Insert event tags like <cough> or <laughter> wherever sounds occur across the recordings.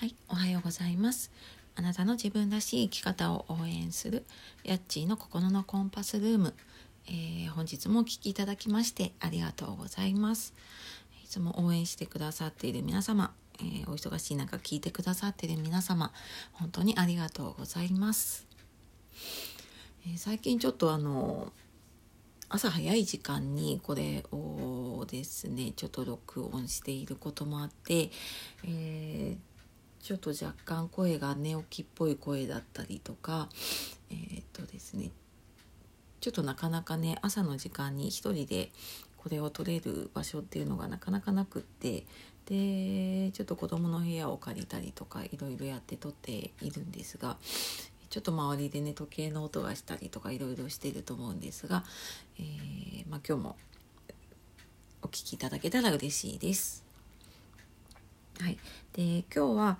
はい、おはようございます。あなたの自分らしい生き方を応援するヤッチーの心のコンパスルーム、えー、本日もお聴きいただきましてありがとうございます。いつも応援してくださっている皆様、えー、お忙しい中聞いてくださっている皆様、本当にありがとうございます。えー、最近ちょっとあの朝早い時間にこれをですねちょっと録音していることもあって、えーちょっと若干声が寝起きっぽい声だったりとかえー、っとですねちょっとなかなかね朝の時間に一人でこれを取れる場所っていうのがなかなかなくってでちょっと子供の部屋を借りたりとかいろいろやって撮っているんですがちょっと周りでね時計の音がしたりとかいろいろしてると思うんですが、えー、まあ、今日もお聴きいただけたら嬉しいです。はい、で今日は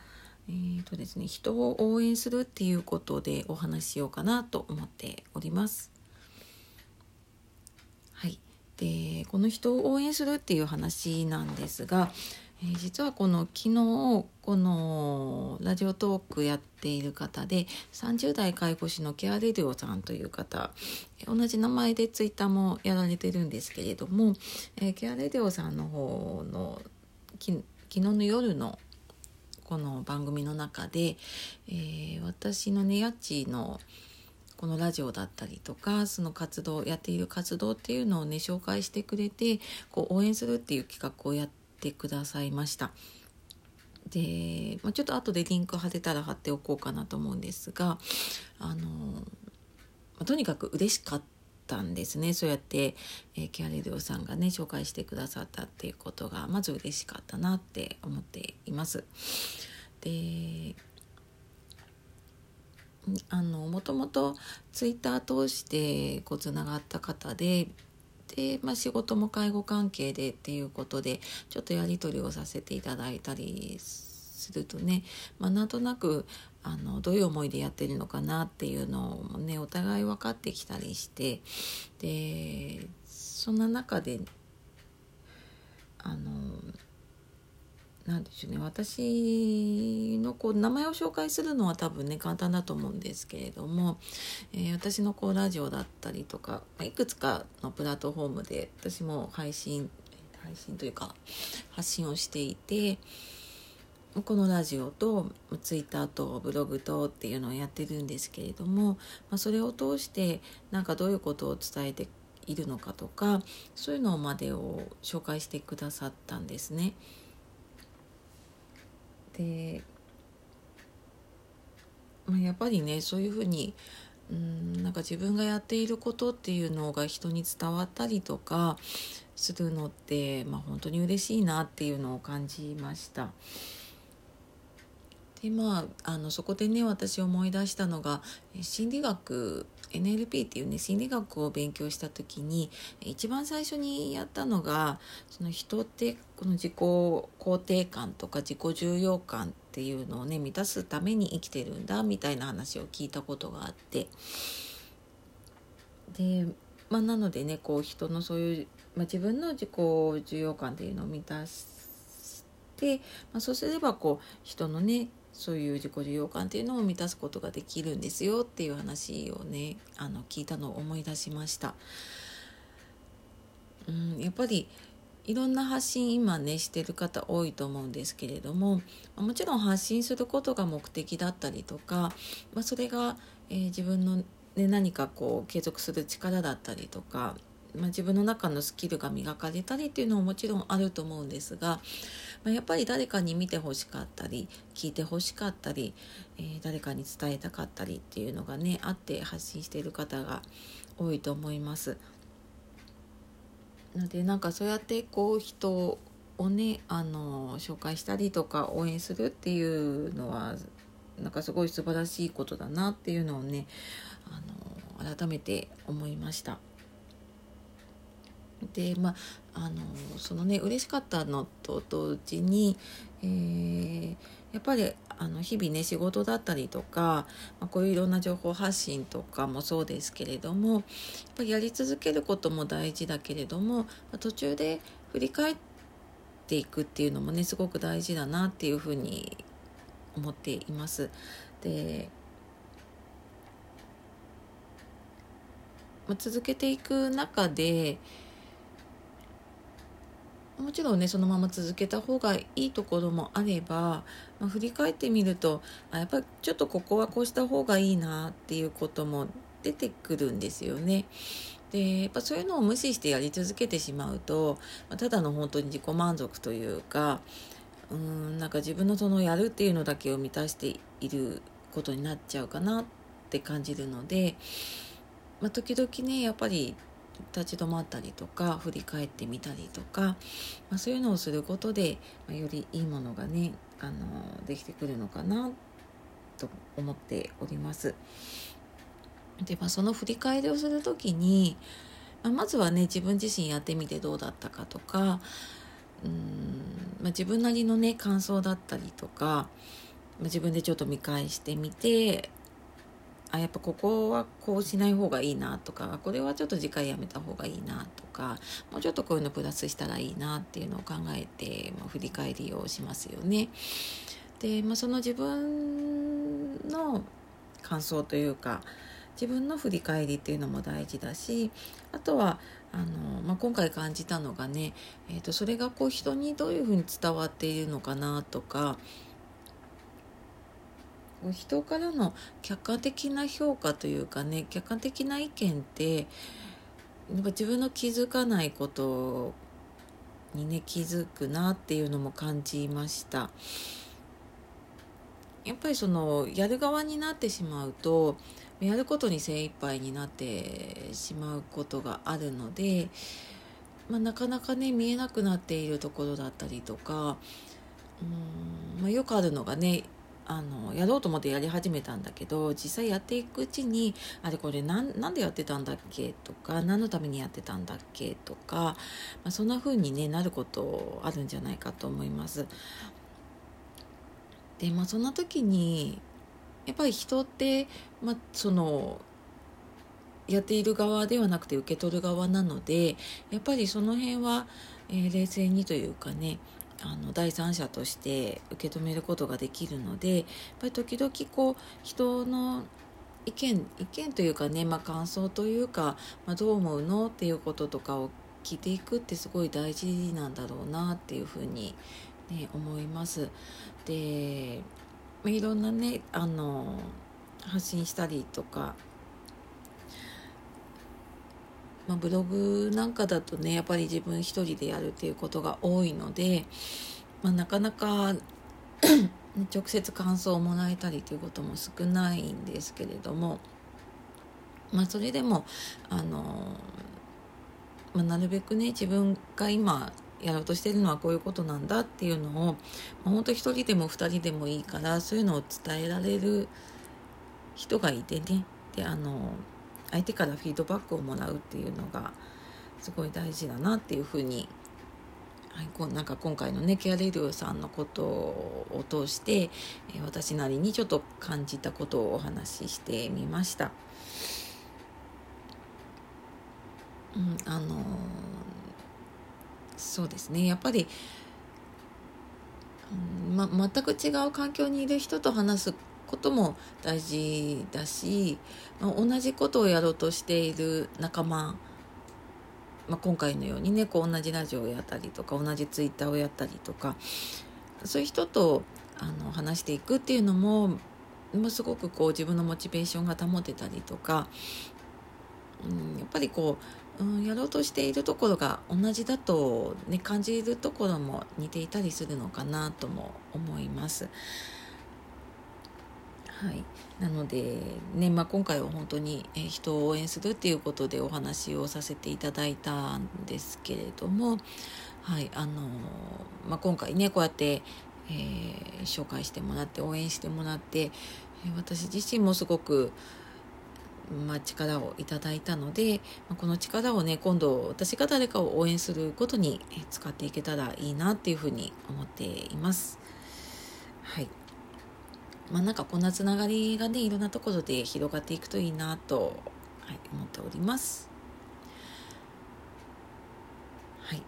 えーとですね、人を応援するっていうことでお話ししようかなと思っております。はい、でこの人を応援するっていう話なんですが、えー、実はこの昨日このラジオトークやっている方で30代介護士のケアレディオさんという方同じ名前でツイッターもやられてるんですけれども、えー、ケアレディオさんの方の昨日の夜のこの番組の中で、えー、私のねやっちのこのラジオだったりとかその活動やっている活動っていうのをね紹介してくれてこう応援するっていう企画をやってくださいました。で、まあ、ちょっと後でリンク貼れたら貼っておこうかなと思うんですがあの、ま、とにかく嬉しかったたんですねそうやって、えー、ケアレディオさんがね紹介してくださったっていうことがまず嬉しかったなって思っています。であのもともとツイッター通してこうつながった方でで、まあ、仕事も介護関係でっていうことでちょっとやり取りをさせていただいたりするとね、まあ、なんとなくあのどういう思いでやってるのかなっていうのもねお互い分かってきたりしてでそんな中であのなんでしょうね私のこう名前を紹介するのは多分ね簡単だと思うんですけれども、えー、私のこうラジオだったりとかいくつかのプラットフォームで私も配信配信というか発信をしていて。このラジオとツイッターとブログとっていうのをやってるんですけれども、まあ、それを通してなんかどういうことを伝えているのかとかそういうのまでを紹介してくださったんですね。で、まあ、やっぱりねそういうふうにうんなんか自分がやっていることっていうのが人に伝わったりとかするのって、まあ、本当に嬉しいなっていうのを感じました。でまああのそこでね私思い出したのが心理学 NLP っていうね心理学を勉強した時に一番最初にやったのがその人ってこの自己肯定感とか自己重要感っていうのをね満たすために生きてるんだみたいな話を聞いたことがあって。でまあなのでねこう人のそういう、まあ、自分の自己重要感っていうのを満たして、まあ、そうすればこう人のねそういう自己需要感っていうのを満たすことができるんですよっていう話をねあの聞いたのを思い出しました。うん、やっぱりいろんな発信今ねしてる方多いと思うんですけれどももちろん発信することが目的だったりとか、まあ、それが、えー、自分の、ね、何かこう継続する力だったりとかまあ、自分の中のスキルが磨かれたりっていうのももちろんあると思うんですが、まあ、やっぱり誰かに見てほしかったり聞いてほしかったり、えー、誰かに伝えたかったりっていうのがねあって発信している方が多いと思います。のでなんかそうやってこう人をねあの紹介したりとか応援するっていうのはなんかすごい素晴らしいことだなっていうのをねあの改めて思いました。でまああのそのね嬉しかったのと同時に、えー、やっぱりあの日々ね仕事だったりとか、まあ、こういういろんな情報発信とかもそうですけれどもやっぱりやり続けることも大事だけれども、まあ、途中で振り返っていくっていうのもねすごく大事だなっていうふうに思っています。でまあ、続けていく中でもちろんねそのまま続けた方がいいところもあれば、まあ、振り返ってみるとあやっぱりちょっとここはこうした方がいいなっていうことも出てくるんですよね。でやっぱそういうのを無視してやり続けてしまうと、ま、ただの本当に自己満足というかうんなんか自分のそのやるっていうのだけを満たしていることになっちゃうかなって感じるので、まあ、時々ねやっぱり立ち止まったりとか振り返ってみたりとか、まあ、そういうのをすることで、まあ、よりいいものがねあのできてくるのかなと思っております。で、まあ、その振り返りをする時に、まあ、まずはね自分自身やってみてどうだったかとかうん、まあ、自分なりのね感想だったりとか、まあ、自分でちょっと見返してみてあやっぱここはこうしない方がいいなとかこれはちょっと次回やめた方がいいなとかもうちょっとこういうのプラスしたらいいなっていうのを考えて、まあ、振り返りをしますよね。で、まあ、その自分の感想というか自分の振り返りっていうのも大事だしあとはあの、まあ、今回感じたのがね、えーと、それがこう人にどういうふうに伝わっているのかなとか人からの客観的な評価というかね客観的な意見ってやっぱ自分の気づかないことにね気づくなっていうのも感じました。やっぱりそのやる側になってしまうとやることに精一杯になってしまうことがあるので、まあ、なかなかね見えなくなっているところだったりとかうん、まあ、よくあるのがねあのやろうと思ってやり始めたんだけど実際やっていくうちにあれこれなんなんでやってたんだっけとか何のためにやってたんだっけとか、まあ、そんな風に、ね、なることあるんじゃないかと思います。でまあそんな時にやっぱり人って、まあ、そのやっている側ではなくて受け取る側なのでやっぱりその辺は、えー、冷静にというかねあの第三者として受け止めることができるのでやっぱり時々こう人の意見意見というかね、まあ、感想というか、まあ、どう思うのっていうこととかを聞いていくってすごい大事なんだろうなっていうふうに、ね、思います。でいろんなねあの発信したりとか、まあ、ブログなんかだとねやっぱり自分一人でやるっていうことが多いので、まあ、なかなか <clears throat> 直接感想をもらえたりということも少ないんですけれども、まあ、それでもあの、まあ、なるべくね自分が今やろうとしてるのはこういうことなんだっていうのを、まあ、本当一人でも二人でもいいからそういうのを伝えられる人がいてね。であの相手からフィードバックをもらうっていうのがすごい大事だなっていうふうに、はい、こうなんか今回のねケアレディオさんのことを通して、え私なりにちょっと感じたことをお話ししてみました。うん、あのそうですねやっぱり、うんま、全く違う環境にいる人と話すことも大事だし、ま同じことをやろうとしている仲間、まあ、今回のようにねこう同じラジオをやったりとか同じツイッターをやったりとかそういう人とあの話していくっていうのももすごくこう自分のモチベーションが保てたりとか、うん、やっぱりこううん、やろうとしているところが同じだと、ね、感じるところも似ていたりするのかなとも思います。はい、なので、ねまあ、今回は本当に人を応援するっていうことでお話をさせていただいたんですけれども、はいあのまあ、今回ねこうやって、えー、紹介してもらって応援してもらって私自身もすごくまあ、力をいただいたので、この力をね今度私が誰かを応援することに使っていけたらいいなっていうふうに思っています。はいまあ、なんかこんなつながりがねいろんなところで広がっていくといいなと、はい、思っております。はい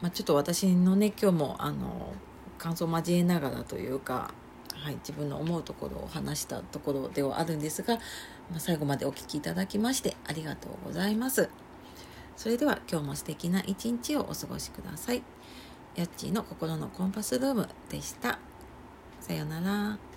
まあ、ちょっと私のね今日もあの感想を交えながらというか、はい、自分の思うところを話したところではあるんですが、まあ、最後までお聴きいただきましてありがとうございます。それでは今日も素敵な一日をお過ごしください。やっちーの心のコンパスルームでした。さようなら。